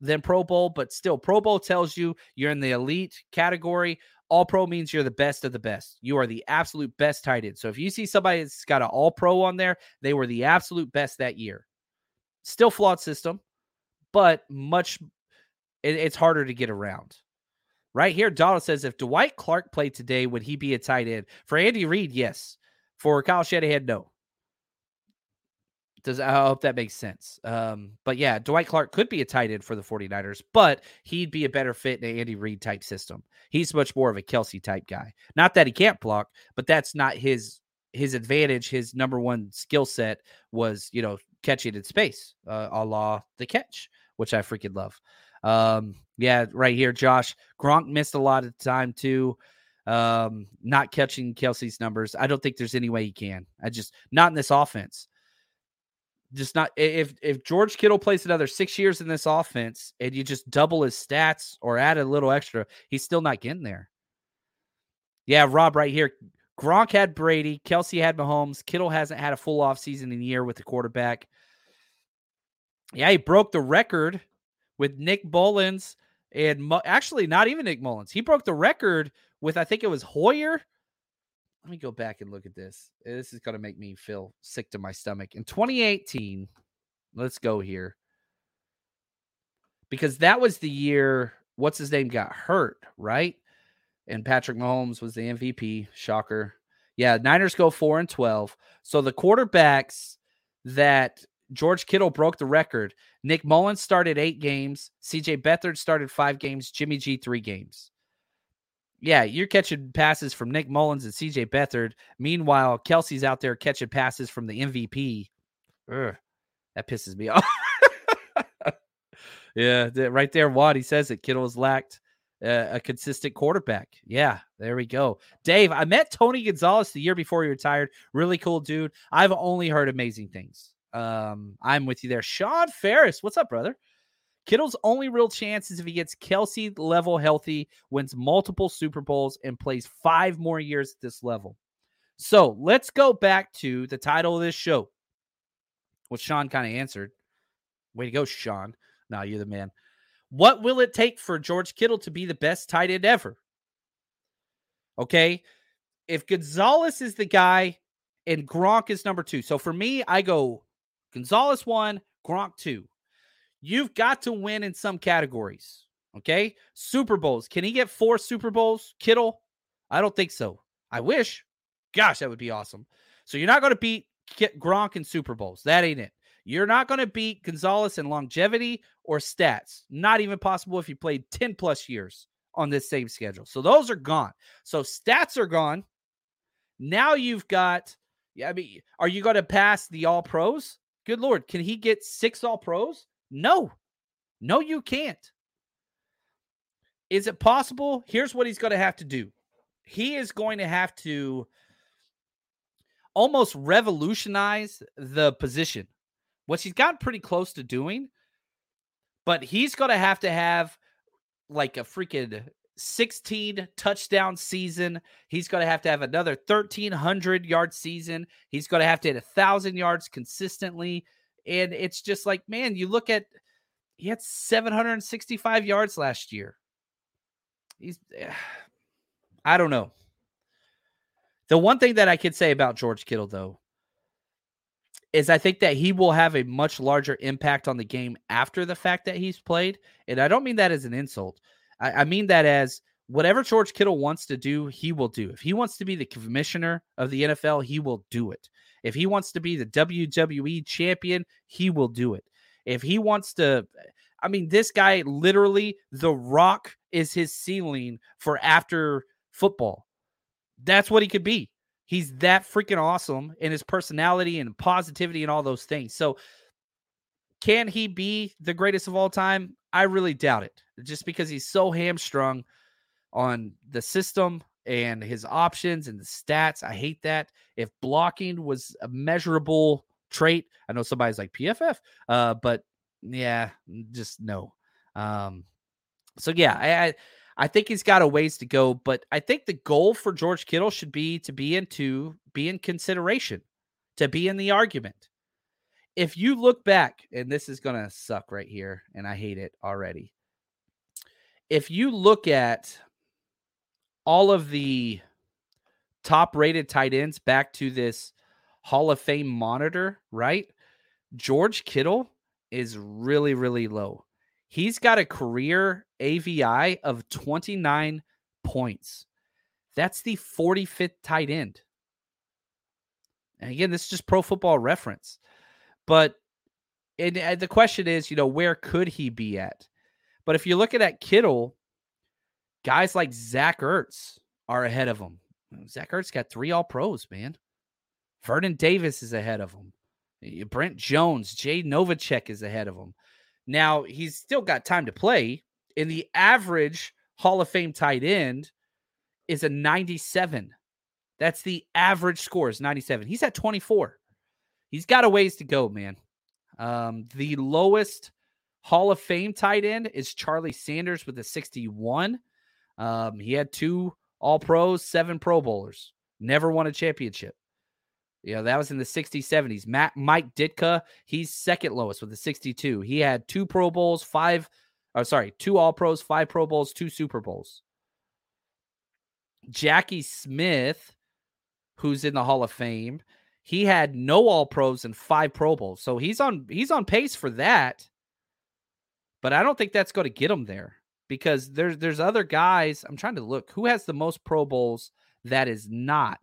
than Pro Bowl, but still, Pro Bowl tells you you're in the elite category. All pro means you're the best of the best. You are the absolute best tight end. So if you see somebody that's got an all pro on there, they were the absolute best that year. Still flawed system, but much it, it's harder to get around. Right here, Donald says if Dwight Clark played today, would he be a tight end? For Andy Reid, yes. For Kyle Shanahan, no. Does I hope that makes sense. Um, but yeah, Dwight Clark could be a tight end for the 49ers, but he'd be a better fit in an Andy Reid type system. He's much more of a Kelce type guy. Not that he can't block, but that's not his his advantage. His number one skill set was, you know, catching in space, uh, a la the catch, which I freaking love. Um, yeah, right here, Josh Gronk missed a lot of time too. Um, not catching Kelce's numbers. I don't think there's any way he can. I just not in this offense. Just not if if George Kittle plays another six years in this offense and you just double his stats or add a little extra, he's still not getting there. Yeah, Rob, right here. Gronk had Brady, Kelce had Mahomes, Kittle hasn't had a full off season in a year with the quarterback. Yeah, he broke the record with Nick Mullens and Mo- actually not even Nick Mullens. He broke the record with I think it was Hoyer. Let me go back and look at this. This is going to make me feel sick to my stomach. In 2018, let's go here. Because that was the year what's his name got hurt, right? And Patrick Mahomes was the MVP. Shocker. Yeah, Niners go 4 and 12. So the quarterbacks that George Kittle broke the record. Nick Mullens started eight games. CJ Beathard started five games. Jimmy G, three games. Yeah, you're catching passes from Nick Mullens and CJ Beathard. Meanwhile, Kelce's out there catching passes from the MVP. Ugh, that pisses me off. yeah, right there, Watt. He says that Kittle has lacked uh, a consistent quarterback. Yeah, there we go. Dave, I met Tony Gonzalez the year before he retired. Really cool dude. I've only heard amazing things. Um, I'm with you there. Sean Ferris, what's up, brother? Kittle's only real chance is if he gets Kelce level healthy, wins multiple Super Bowls, and plays five more years at this level. So let's go back to the title of this show, which Sean kind of answered. Way to go, Sean. Now you're the man. What will it take for George Kittle to be the best tight end ever? Okay. If Gonzalez is the guy and Gronk is number two. So for me, I go Gonzalez one, Gronk two. You've got to win in some categories. Okay. Super Bowls. Can he get four Super Bowls, Kittle? I don't think so. I wish. Gosh, that would be awesome. So you're not going to beat Gronk in Super Bowls. That ain't it. You're not going to beat Gonzalez in longevity or stats. Not even possible if you played 10 plus years. on this same schedule. So those are gone. So stats are gone. Now you've got, yeah, I mean, are you going to pass the all pros? Good Lord. Can he get six all pros? No. No, you can't. Is it possible? Here's what he's going to have to do he is going to have to almost revolutionize the position, which he's gotten pretty close to doing. But he's going to have to have like a freaking 16 touchdown season. He's going to have to have another 1300 yard season. He's going to have to hit a thousand yards consistently. And it's just like, man, you look at he had 765 yards last year. He's eh, I don't know. The one thing that I could say about George Kittle, though, is I think that he will have a much larger impact on the game after the fact that he's played. And I don't mean that as an insult. I, I mean that as whatever George Kittle wants to do, he will do. If he wants to be the commissioner of the NFL, he will do it. If he wants to be the WWE champion, he will do it. If he wants to, I mean, this guy literally, The Rock is his ceiling for after football. That's what he could be. He's that freaking awesome in his personality and positivity and all those things. So, can he be the greatest of all time? I really doubt it. Just because he's so hamstrung on the system and his options and the stats. I hate that. If blocking was a measurable trait, I know somebody's like PFF, uh, but yeah, just no. Um, so yeah, I, I I think he's got a ways to go, but I think the goal for George Kittle should be to be into be in consideration, to be in the argument. If you look back, and this is gonna suck right here, and I hate it already. If you look at all of the top rated tight ends back to this Hall of Fame monitor, right? George Kittle is really, really low. He's got a career AVI of 29 points. That's the 45th tight end. And again, this is just pro football reference. But and, the question is, you know, where could he be at? But if you're looking at Kittle, guys like Zach Ertz are ahead of him. Zach Ertz got three all pros, man. Vernon Davis is ahead of him. Brent Jones, Jay Novacek is ahead of him. Now he's still got time to play. And the average Hall of Fame tight end is a 97. That's the average score is 97. He's at 24. He's got a ways to go, man. Um, the lowest Hall of Fame tight end is Charlie Sanders with a 61. Um, he had two All Pros, seven Pro Bowlers, never won a championship. Yeah, that was in the 60s, 70s. Matt Mike Ditka, he's second lowest with a 62. He had two Pro Bowls, five, oh, sorry, two All Pros, five Pro Bowls, two Super Bowls. Jackie Smith, who's in the Hall of Fame, he had no All Pros and five Pro Bowls. So he's on he's on pace for that. But I don't think that's going to get him there because there's there's other guys. I'm trying to look who has the most Pro Bowls that is not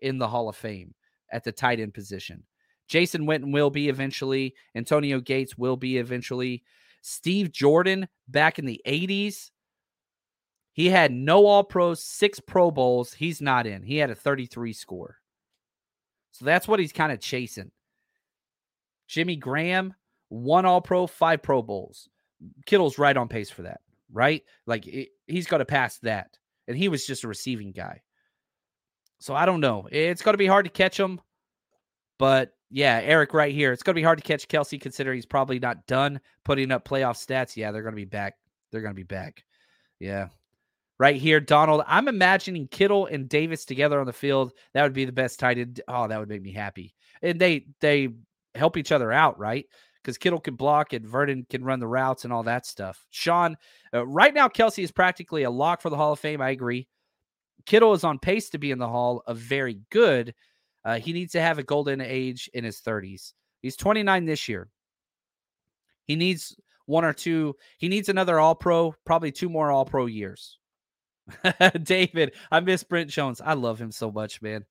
in the Hall of Fame at the tight end position. Jason Witten will be eventually. Antonio Gates will be eventually. Steve Jordan back in the 80s. He had no all pros, six Pro Bowls. He's not in. He had a 33 score. So that's what he's kind of chasing. Jimmy Graham, one all pro, five Pro Bowls. Kittle's right on pace for that, right? Like it, he's got to pass that. And he was just a receiving guy. So I don't know. It's going to be hard to catch him. But yeah, Eric right here. It's going to be hard to catch Kelce considering he's probably not done putting up playoff stats. Yeah, they're going to be back. They're going to be back. Yeah. Right here, Donald. I'm imagining Kittle and Davis together on the field. That would be the best tight end. Oh, that would make me happy. And they they help each other out, right? Because Kittle can block and Vernon can run the routes and all that stuff. Sean, uh, right now, Kelce is practically a lock for the Hall of Fame. I agree. Kittle is on pace to be in the Hall of very good. Uh, he needs to have a golden age in his 30s. He's 29 this year. He needs one or two. He needs another All Pro, probably two more All Pro years. David, I miss Brent Jones. I love him so much, man.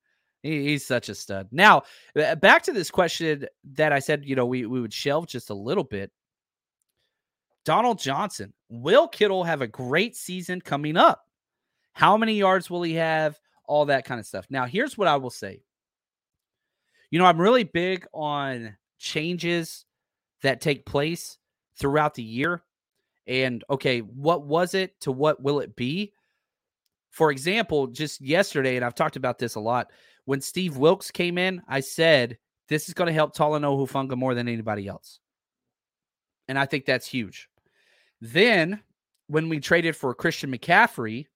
He, he's such a stud. Now, uh, back to this question that I said, you know, we, we would shelve just a little bit. Donald Johnson. Will Kittle have a great season coming up? How many yards will he have? All that kind of stuff. Now, here's what I will say. You know, I'm really big on changes that take place throughout the year. And okay, what was it to what will it be? For example, just yesterday, and I've talked about this a lot, when Steve Wilks came in, I said, this is going to help Talanoa Hufanga more than anybody else. And I think that's huge. Then when we traded for Christian McCaffrey,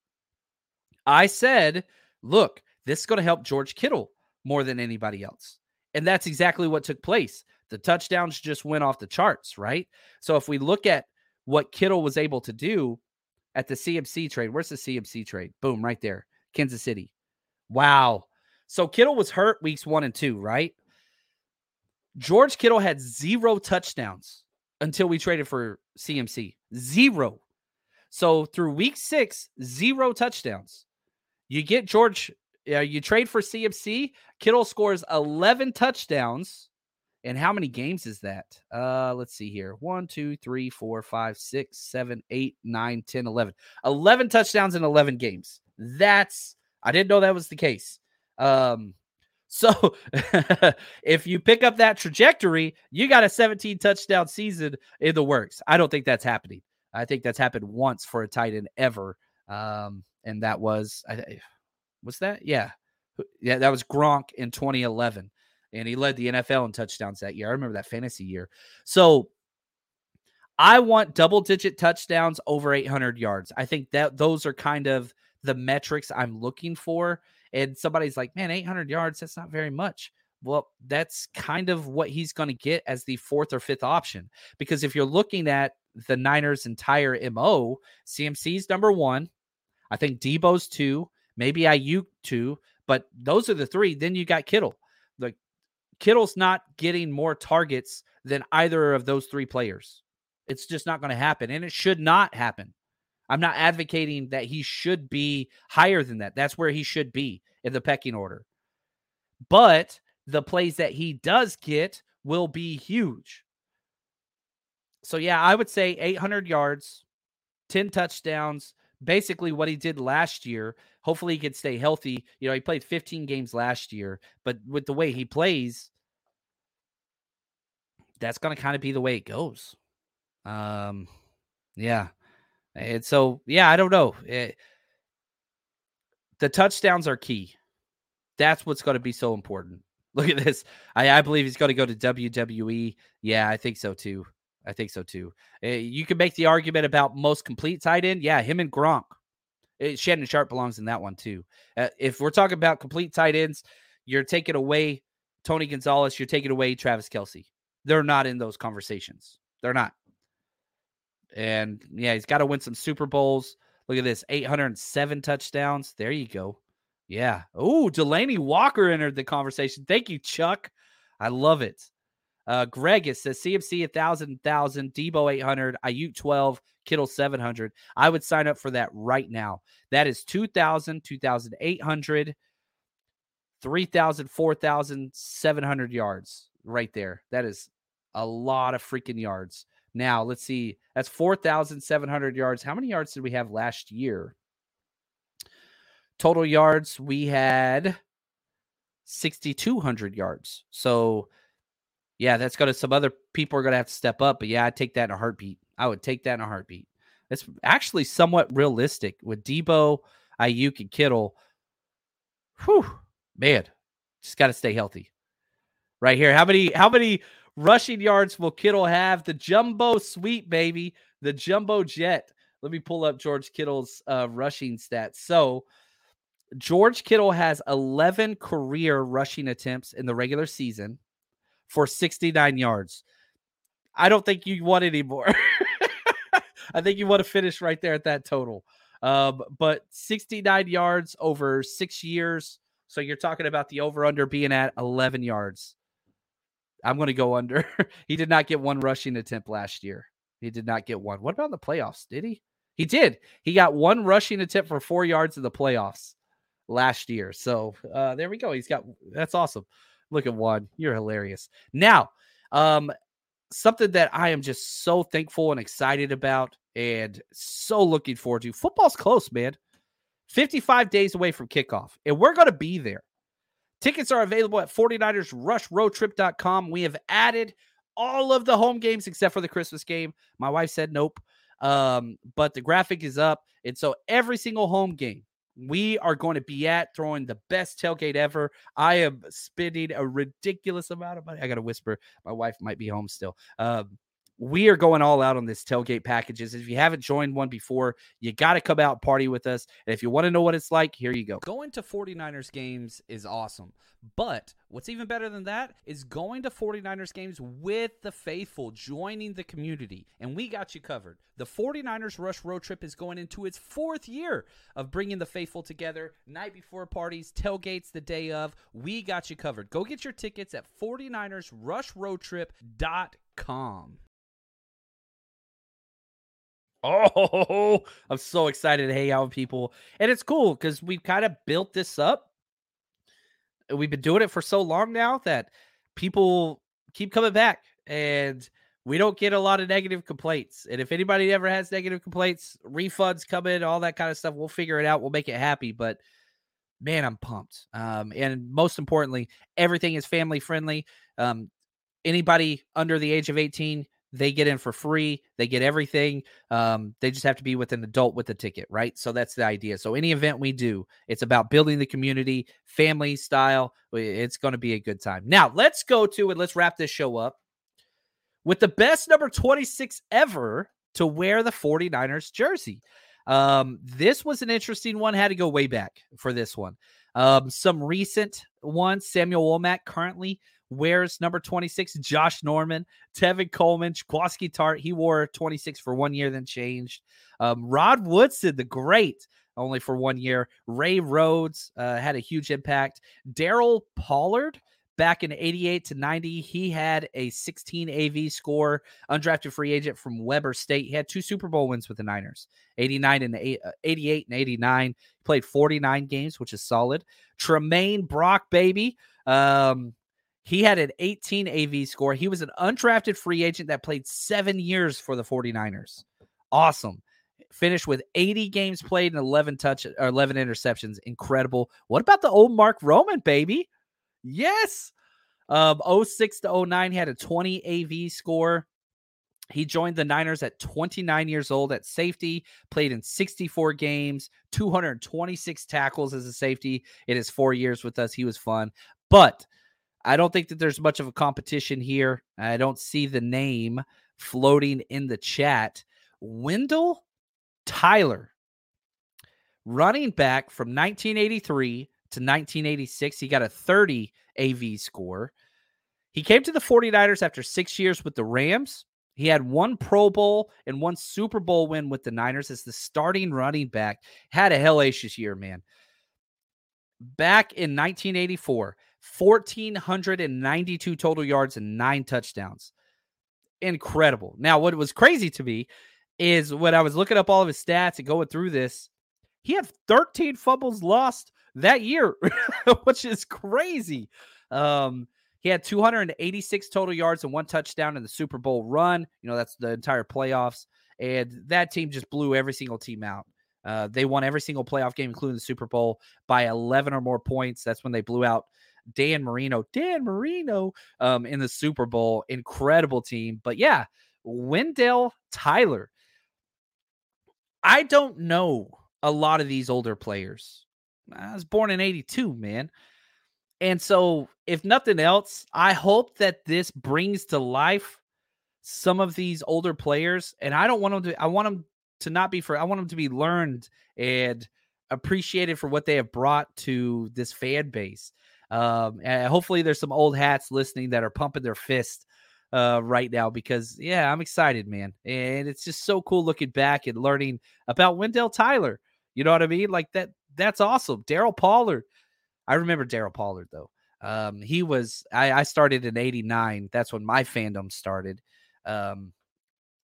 I said, look, this is going to help George Kittle more than anybody else. And that's exactly what took place. The touchdowns just went off the charts, right? So if we look at what Kittle was able to do at the CMC trade, where's the CMC trade? Boom, right there. Kansas City. Wow. So Kittle was hurt weeks one and two, right? George Kittle had zero touchdowns until we traded for CMC. Zero. So through week six, zero touchdowns. You get George, uh, you trade for CMC. Kittle scores 11 touchdowns. And how many games is that? Uh, let's see here. One, two, three, four, five, six, seven, eight, nine, 10, 11. 11 touchdowns in 11 games. That's, I didn't know that was the case. Um, so if you pick up that trajectory, you got a 17 touchdown season in the works. I don't think that's happening. I think that's happened once for a tight end ever. Um, and that was, I, was that? Yeah. Yeah, that was Gronk in 2011. And he led the NFL in touchdowns that year. I remember that fantasy year. So I want double digit touchdowns over 800 yards. I think that those are kind of the metrics I'm looking for and somebody's like, man, 800 yards, that's not very much. Well, that's kind of what he's going to get as the fourth or fifth option. Because if you're looking at the Niners' entire MO, CMC's number one. I think Deebo's two, maybe Aiyuk two, but those are the three. Then you got Kittle. Like Kittle's not getting more targets than either of those three players. It's just not going to happen, and it should not happen. I'm not advocating that he should be higher than that. That's where he should be in the pecking order. But the plays that he does get will be huge. So, yeah, I would say 800 yards, 10 touchdowns, basically what he did last year. Hopefully, he can stay healthy. You know, he played 15 games last year, but with the way he plays, that's going to kind of be the way it goes. Um, yeah. And so, yeah, I don't know. It, eh, the touchdowns are key. That's what's going to be so important. Look at this. I, I believe he's going to go to WWE. Yeah, I think so too. I think so too. Uh, you can make the argument about most complete tight end. Yeah, him and Gronk. Uh, Shannon Sharpe belongs in that one too. Uh, if we're talking about complete tight ends, you're taking away Tony Gonzalez, you're taking away Travis Kelce. They're not in those conversations. They're not. And yeah, he's got to win some Super Bowls. Look at this 807 touchdowns. There you go. Yeah. Oh, Delanie Walker entered the conversation. Thank you, Chuck. I love it. Uh, Greg, it says CMC 1,000, 1,000, Deebo 800, Aiyuk 12, Kittle 700. I would sign up for that right now. That is 2,000, 2,800, 3,000, 4,000, 700 yards right there. That is a lot of freaking yards. Now, let's see. That's 4,700 yards. How many yards did we have last year? Total yards, we had 6,200 yards. So, yeah, that's going to, some other people are going to have to step up. But yeah, I'd take that in a heartbeat. I would take that in a heartbeat. It's actually somewhat realistic with Deebo, Aiyuk, and Kittle. Whew, man, just got to stay healthy. Right here. How many, how many rushing yards will Kittle have? The jumbo sweep, baby. The jumbo jet. Let me pull up George Kittle's uh, rushing stats. So, George Kittle has 11 career rushing attempts in the regular season for 69 yards. I don't think you want any more. I think you want to finish right there at that total. Um, but 69 yards over six years. So you're talking about the over under being at 11 yards. I'm going to go under. he did not get one rushing attempt last year. He did not get one. What about the playoffs? Did he? He did. He got one rushing attempt for four yards in the playoffs last year. So uh, there we go. He's got that's awesome. Look at one. You're hilarious. Now, um, something that I am just so thankful and excited about and so looking forward to. Football's close, man. 55 days away from kickoff, and we're going to be there. Tickets are available at 49ersrushroadtrip.com. We have added all of the home games except for the Christmas game. My wife said nope. Um, but the graphic is up. And so every single home game we are going to be at throwing the best tailgate ever. I am spending a ridiculous amount of money. I got to whisper. My wife might be home still. Um, we are going all out on this tailgate packages. If you haven't joined one before, you got to come out party with us. And if you want to know what it's like, here you go. Going to 49ers games is awesome. But what's even better than that is going to 49ers games with the faithful, joining the community. And we got you covered. The 49ers Rush Road Trip is going into its fourth year of bringing the faithful together. Night before parties, tailgates the day of. We got you covered. Go get your tickets at 49ersrushroadtrip.com. Oh, I'm so excited to hang out with people. And it's cool because we've kind of built this up. We've been doing it for so long now that people keep coming back and we don't get a lot of negative complaints. And if anybody ever has negative complaints, refunds come in, all that kind of stuff, we'll figure it out. We'll make it happy. But man, I'm pumped. Um, and most importantly, everything is family friendly. Um, anybody under the age of 18 they get in for free. They get everything. Um, they just have to be with an adult with a ticket, right? So that's the idea. So any event we do, it's about building the community, family style. It's going to be a good time. Now let's go to and let's wrap this show up with the best number 26 ever to wear the 49ers jersey. Um, this was an interesting one. Had to go way back for this one. Um, some recent ones. Samuel Womack currently wears number 26. Josh Norman, Tevin Coleman, Jaquiski Tartt. He wore 26 for one year, then changed. Um, Rod Woodson, the great, only for one year. Ray Rhodes uh, had a huge impact. Darryl Pollard. Back in 88 to 90, he had a 16 AV score, undrafted free agent from Weber State. He had two Super Bowl wins with the Niners 89 and uh, 88 and 89. He played 49 games, which is solid. Tramaine Brock, baby. Um, he had an 18 AV score. He was an undrafted free agent that played seven years for the 49ers. Awesome. Finished with 80 games played and 11 touch or 11 interceptions. Incredible. What about the old Mark Roman, baby? Yes. Um, 06 to 09 he had a 20 AV score. He joined the Niners at 29 years old at safety, played in 64 games, 226 tackles as a safety in his four years with us. He was fun. But I don't think that there's much of a competition here. I don't see the name floating in the chat. Wendell Tyler, running back from 1983 to 1986. He got a 30 AV score. He came to the 49ers after six years with the Rams. He had one Pro Bowl and one Super Bowl win with the Niners as the starting running back. Had a hellacious year, man. Back in 1984, 1,492 total yards and nine touchdowns. Incredible. Now, what was crazy to me is when I was looking up all of his stats and going through this, he had 13 fumbles lost that year, which is crazy. Um, he had 286 total yards and one touchdown in the Super Bowl run. You know, that's the entire playoffs. And that team just blew every single team out. Uh, they won every single playoff game, including the Super Bowl, by 11 or more points. That's when they blew out Dan Marino, Dan Marino um, in the Super Bowl. Incredible team. But yeah, Wendell Tyler. I don't know a lot of these older players. I was born in 82, man. And so, if nothing else, I hope that this brings to life some of these older players. And I don't want them to, I want them to not be for, I want them to be learned and appreciated for what they have brought to this fan base. Um, and hopefully, there's some old hats listening that are pumping their fist uh, right now because, yeah, I'm excited, man. And it's just so cool looking back and learning about Wendell Tyler. You know what I mean? Like that, that's awesome. Darryl Pollard. I remember Darryl Pollard, though. Um, he was, I, I started in 89. That's when my fandom started. Um,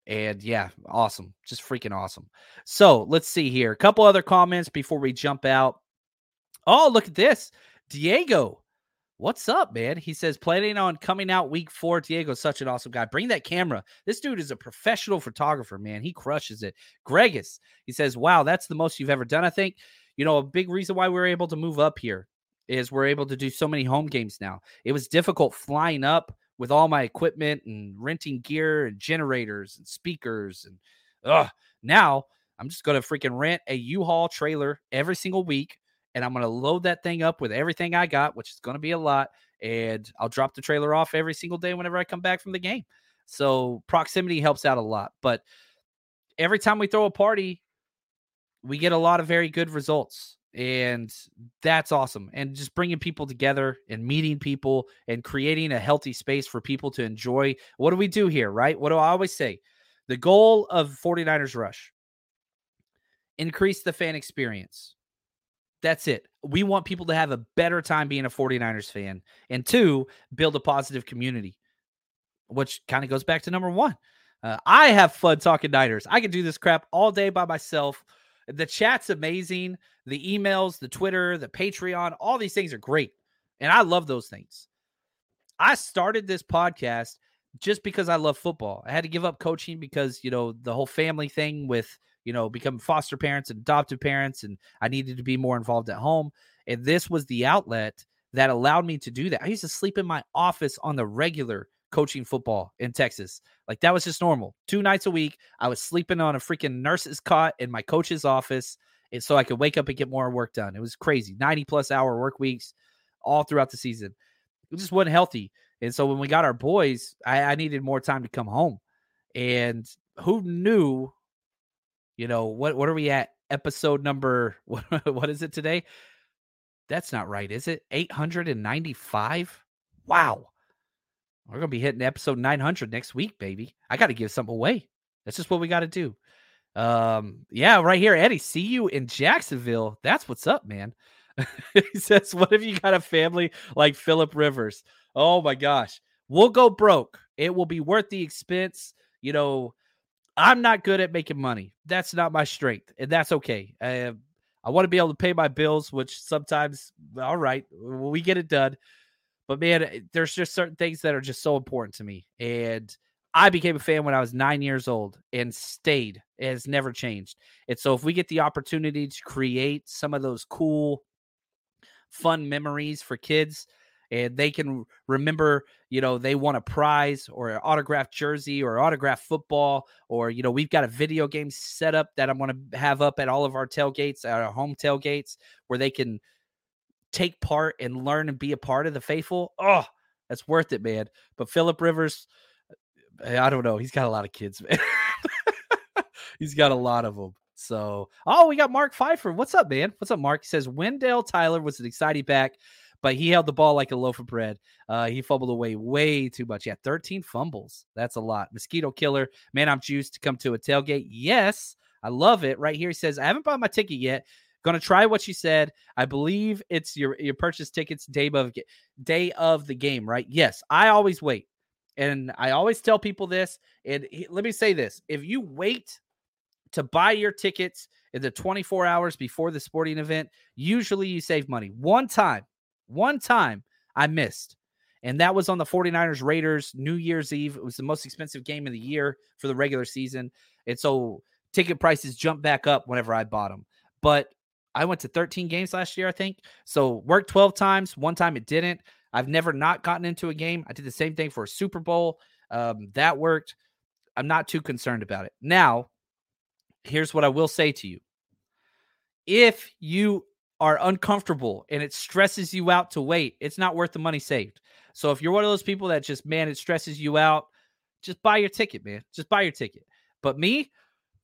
and yeah, awesome. Just freaking awesome. So let's see here. A couple other comments before we jump out. Oh, look at this. Diego What's up, man? He says, planning on coming out week four. Diego's such an awesome guy. Bring that camera. This dude is a professional photographer, man. He crushes it. Gregus, he says, wow, that's the most you've ever done. I think, you know, a big reason why we are able to move up here is we're able to do so many home games now. It was difficult flying up with all my equipment and renting gear and generators and speakers. And ugh, now I'm just going to freaking rent a U-Haul trailer every single week and I'm going to load that thing up with everything I got, which is going to be a lot. And I'll drop the trailer off every single day whenever I come back from the game. So proximity helps out a lot. But every time we throw a party, we get a lot of very good results. And that's awesome. And just bringing people together and meeting people and creating a healthy space for people to enjoy. What do we do here, right? What do I always say? The goal of 49ers Rush increase the fan experience that's it. We want people to have a better time being a 49ers fan. And two, build a positive community, which kind of goes back to number one. Uh, I have fun talking Niners. I can do this crap all day by myself. The chat's amazing. The emails, the Twitter, the Patreon, all these things are great. And I love those things. I started this podcast just because I love football. I had to give up coaching because, you know, the whole family thing with you know, become foster parents and adoptive parents, and I needed to be more involved at home. And this was the outlet that allowed me to do that. I used to sleep in my office on the regular coaching football in Texas. Like that was just normal. Two nights a week, I was sleeping on a freaking nurse's cot in my coach's office. And so I could wake up and get more work done. It was crazy. 90 plus hour work weeks all throughout the season. It just wasn't healthy. And so when we got our boys, I, I needed more time to come home. And who knew you know, what what are we at? Episode number what, what is it today? That's not right, is it? 895? Wow. We're to be hitting episode 900 next week, baby. I got to give something away. That's just what we got to do. Um, yeah, right here, Eddie. See you in Jacksonville. That's what's up, man. he says, What if you got a family like Philip Rivers? Oh my gosh. We'll go broke. It will be worth the expense. You know, I'm not good at making money. That's not my strength, and that's okay. I, I want to be able to pay my bills, which sometimes, all right, we get it done. But man, eh, there's just certain things that are just so important to me. And I became a fan when I was nine years old and stayed. It has never changed. And so if we get the opportunity to create some of those cool, fun memories for kids, and they can remember, you know, they won a prize or an autographed jersey or autographed football, or, you know, we've got a video game set up that I'm going to have up at all of our tailgates, our home tailgates, where they can take part and learn and be a part of the faithful. Oh, that's worth it, man. But Philip Rivers, eh, I don't know. He's got a lot of kids, man. he's got a lot of them. So, oh, we got Mark Pfeiffer. What's up, man? What's up, Mark? He says Wendell Tyler was an exciting back but he held the ball like a loaf of bread. Uh, he fumbled away way too much. Yeah, 13 fumbles. That's a lot. Mosquito killer. Man, I'm juiced to come to a tailgate. Yes, I love it. Right here, he says, I haven't bought my ticket yet. Gonna try what you said. I believe it's your your purchase tickets day of day of the game, right? Yes, I always wait, and I always tell people this. And he, let me say this: if you wait to buy your tickets in the 24 hours before the sporting event, usually you save money. One time, one time I missed. And that was on the 49ers Raiders New Year's Eve. It was the most expensive game of the year for the regular season. And so ticket prices jumped back up whenever I bought them. But I went to 13 games last year, I think. So worked 12 times. One time it didn't. I've never not gotten into a game. I did the same thing for a Super Bowl. Um, that worked. I'm not too concerned about it. Now, here's what I will say to you. If you are uncomfortable and it stresses you out to wait, it's not worth the money saved. So if you're one of those people that just, man, it stresses you out, just buy your ticket, man. Just buy your ticket. But me,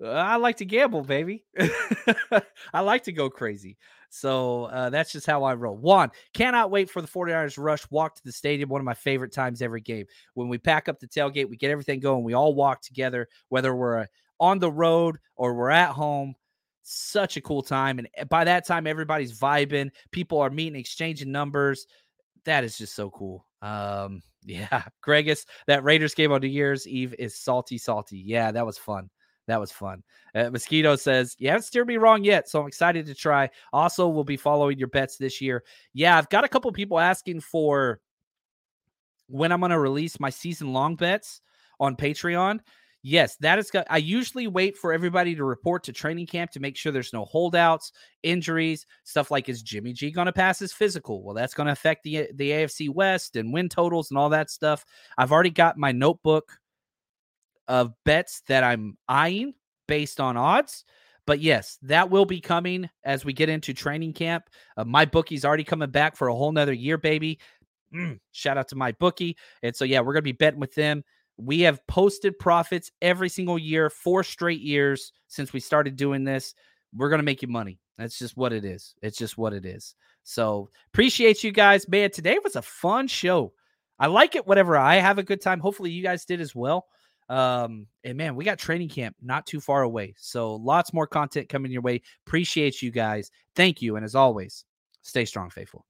I like to gamble, baby. I like to go crazy. So uh, that's just how I roll. One, cannot wait for the 49ers rush walk to the stadium. One of my favorite times every game. When we pack up the tailgate, we get everything going. We all walk together, whether we're uh, on the road or we're at home such a cool time. And eh, by that time, everybody's vibing. People are meeting, exchanging numbers. That is just so cool. Um, yeah, Gregus, that Raiders game on New Year's Eve is salty, salty. Yeah, that was fun. That was fun. Uh, Mosquito says, You haven't steered me wrong yet, so I'm excited to try. Also, we'll be following your bets this year. Yeah, I've got a couple people asking for when I'm going to release my season long bets on Patreon. Yes, that is. I usually wait for everybody to report to training camp to make sure there's no holdouts, injuries, stuff like is Jimmy G going to pass his physical? Well, that's going to affect the the AFC West and win totals and all that stuff. I've already got my notebook of bets that I'm eyeing based on odds. But yes, that will be coming as we get into training camp. Uh, my bookie's already coming back for a whole nother year, baby. Mm, shout out to my bookie. And so, yeah, we're going to be betting with them. We have posted profits every single year, four straight years since we started doing this. We're going to make you money. That's just what it is. It's just what it is. So appreciate you guys. Man, today was a fun show. I like it whenever I have a good time. Hopefully, you guys did as well. Um, and man, we got training camp not too far away. So lots more content coming your way. Appreciate you guys. Thank you. And as always, stay strong, faithful.